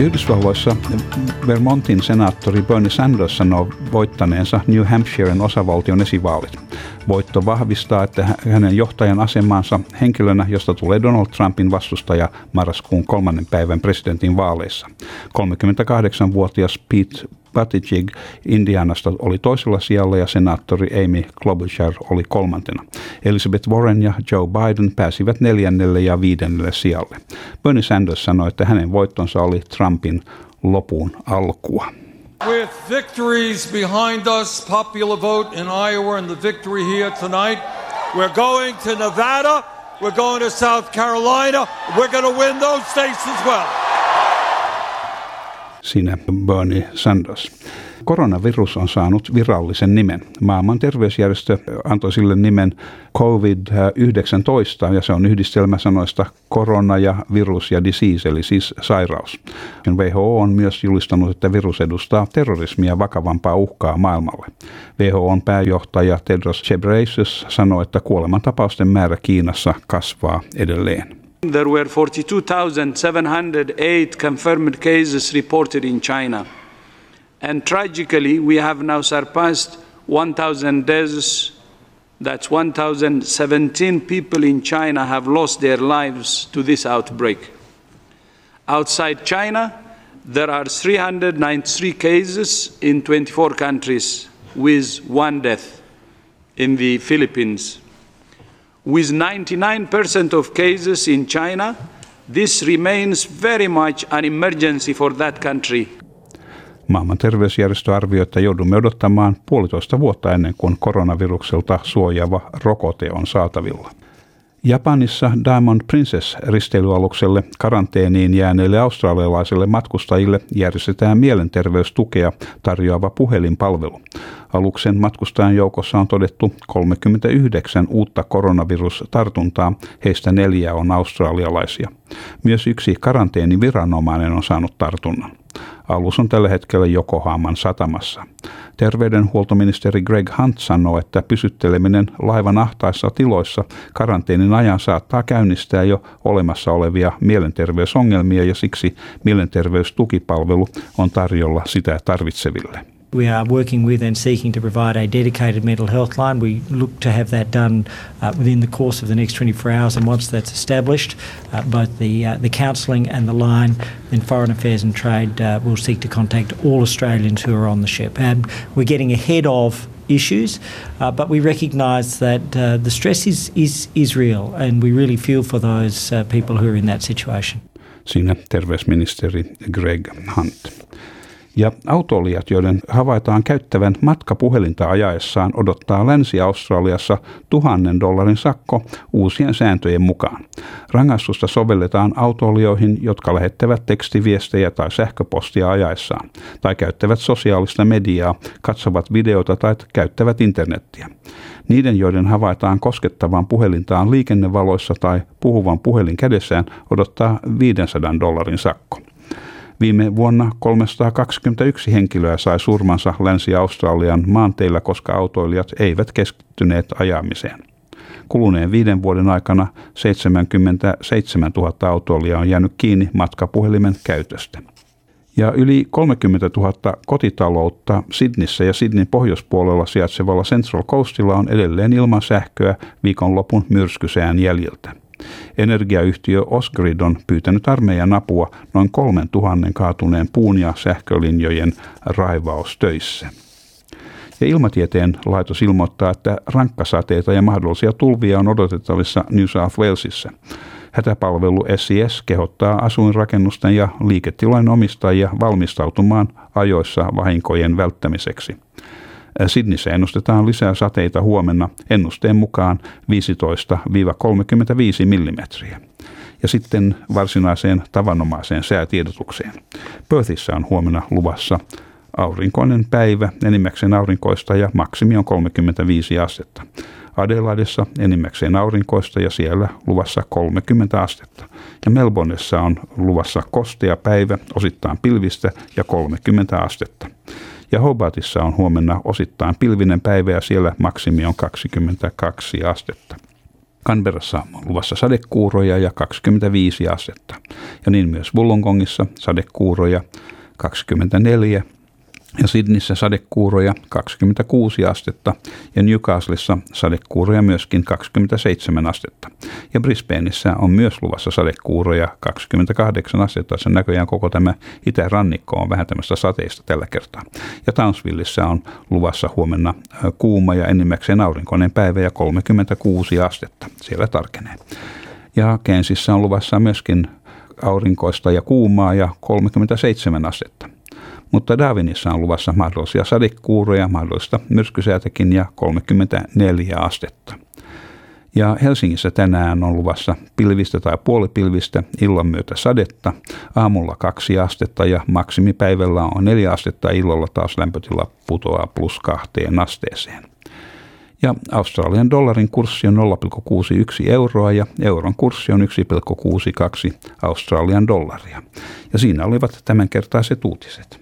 Yhdysvalloissa Vermontin senaattori Bernie Sanders sanoo voittaneensa New Hampshiren osavaltion esivaalit. Voitto vahvistaa, että hänen johtajan asemansa henkilönä, josta tulee Donald Trumpin vastustaja marraskuun kolmannen päivän presidentin vaaleissa. 38-vuotias Pete Buttigieg Indianasta oli toisella sijalla ja senaattori Amy Klobuchar oli kolmantena. Elizabeth Warren ja Joe Biden pääsivät neljännelle ja viidennelle sijalle. Bernie Sanders sanoi, että hänen voittonsa oli Trumpin lopun alkua. With victories behind us, popular vote in Iowa and the victory here tonight, we're going to Nevada, we're going to South Carolina, we're going to win those states as well siinä Bernie Sanders. Koronavirus on saanut virallisen nimen. Maailman terveysjärjestö antoi sille nimen COVID-19 ja se on yhdistelmä sanoista korona ja virus ja disease eli siis sairaus. WHO on myös julistanut, että virus edustaa terrorismia vakavampaa uhkaa maailmalle. WHOn pääjohtaja Tedros Ghebreyesus sanoi, että kuolemantapausten määrä Kiinassa kasvaa edelleen. There were 42,708 confirmed cases reported in China. And tragically, we have now surpassed 1,000 deaths. That's 1,017 people in China have lost their lives to this outbreak. Outside China, there are 393 cases in 24 countries, with one death in the Philippines. With 99% of cases in China, this remains very much an emergency for that country. Maailman terveysjärjestö arvioi, että joudumme odottamaan puolitoista vuotta ennen kuin koronavirukselta suojaava rokote on saatavilla. Japanissa Diamond Princess risteilyalukselle karanteeniin jääneille australialaisille matkustajille järjestetään mielenterveystukea tarjoava puhelinpalvelu. Aluksen matkustajan joukossa on todettu 39 uutta koronavirustartuntaa, heistä neljä on australialaisia. Myös yksi karanteeniviranomainen on saanut tartunnan. Alus on tällä hetkellä Jokohaaman satamassa. Terveydenhuoltoministeri Greg Hunt sanoo, että pysytteleminen laivan ahtaissa tiloissa karanteenin ajan saattaa käynnistää jo olemassa olevia mielenterveysongelmia ja siksi mielenterveystukipalvelu on tarjolla sitä tarvitseville. We are working with and seeking to provide a dedicated mental health line. We look to have that done uh, within the course of the next 24 hours, and once that's established, uh, both the uh, the counselling and the line in Foreign Affairs and Trade uh, will seek to contact all Australians who are on the ship. And we're getting ahead of issues, uh, but we recognise that uh, the stress is, is, is real, and we really feel for those uh, people who are in that situation. Siinä terveysministeri Greg Hunt. Ja autoilijat, joiden havaitaan käyttävän matkapuhelinta ajaessaan, odottaa Länsi-Australiassa tuhannen dollarin sakko uusien sääntöjen mukaan. Rangaistusta sovelletaan autoilijoihin, jotka lähettävät tekstiviestejä tai sähköpostia ajaessaan, tai käyttävät sosiaalista mediaa, katsovat videota tai käyttävät internettiä. Niiden, joiden havaitaan koskettavan puhelintaan liikennevaloissa tai puhuvan puhelin kädessään, odottaa 500 dollarin sakko. Viime vuonna 321 henkilöä sai surmansa Länsi-Australian maanteilla, koska autoilijat eivät keskittyneet ajamiseen. Kuluneen viiden vuoden aikana 77 000 autoilijaa on jäänyt kiinni matkapuhelimen käytöstä. Ja yli 30 000 kotitaloutta Sydnissä ja Sydneyn pohjoispuolella sijaitsevalla Central Coastilla on edelleen ilman sähköä viikonlopun myrskysään jäljiltä. Energiayhtiö Osgrid on pyytänyt armeijan apua noin kolmen tuhannen kaatuneen puun ja sähkölinjojen raivaustöissä. Ja ilmatieteen laitos ilmoittaa, että rankkasateita ja mahdollisia tulvia on odotettavissa New South Walesissa. Hätäpalvelu SIS kehottaa asuinrakennusten ja liiketilojen omistajia valmistautumaan ajoissa vahinkojen välttämiseksi. Sydneyssä ennustetaan lisää sateita huomenna ennusteen mukaan 15-35 mm. Ja sitten varsinaiseen tavanomaiseen säätiedotukseen. Perthissä on huomenna luvassa Aurinkoinen päivä, enimmäkseen aurinkoista ja maksimi on 35 astetta. Adelaidessa enimmäkseen aurinkoista ja siellä luvassa 30 astetta. Ja Melbourneissa on luvassa kostea päivä, osittain pilvistä ja 30 astetta. Ja Hobartissa on huomenna osittain pilvinen päivä ja siellä maksimi on 22 astetta. Canberrassa on luvassa sadekuuroja ja 25 astetta. Ja niin myös Wollongongissa sadekuuroja 24 ja Sydneyssä sadekuuroja 26 astetta ja Newcastleissa sadekuuroja myöskin 27 astetta. Ja Brisbaneissa on myös luvassa sadekuuroja 28 astetta. Sen näköjään koko tämä itärannikko on vähän tämmöistä sateista tällä kertaa. Ja Townsvilleissa on luvassa huomenna kuuma ja enimmäkseen aurinkoinen päivä ja 36 astetta. Siellä tarkenee. Ja Kensissä on luvassa myöskin aurinkoista ja kuumaa ja 37 astetta mutta Darwinissa on luvassa mahdollisia sadekuuroja, mahdollista myrskysäätäkin ja 34 astetta. Ja Helsingissä tänään on luvassa pilvistä tai puolipilvistä, illan myötä sadetta, aamulla kaksi astetta ja maksimipäivällä on neljä astetta, illalla taas lämpötila putoaa plus kahteen asteeseen. Ja Australian dollarin kurssi on 0,61 euroa ja euron kurssi on 1,62 Australian dollaria. Ja siinä olivat tämänkertaiset uutiset.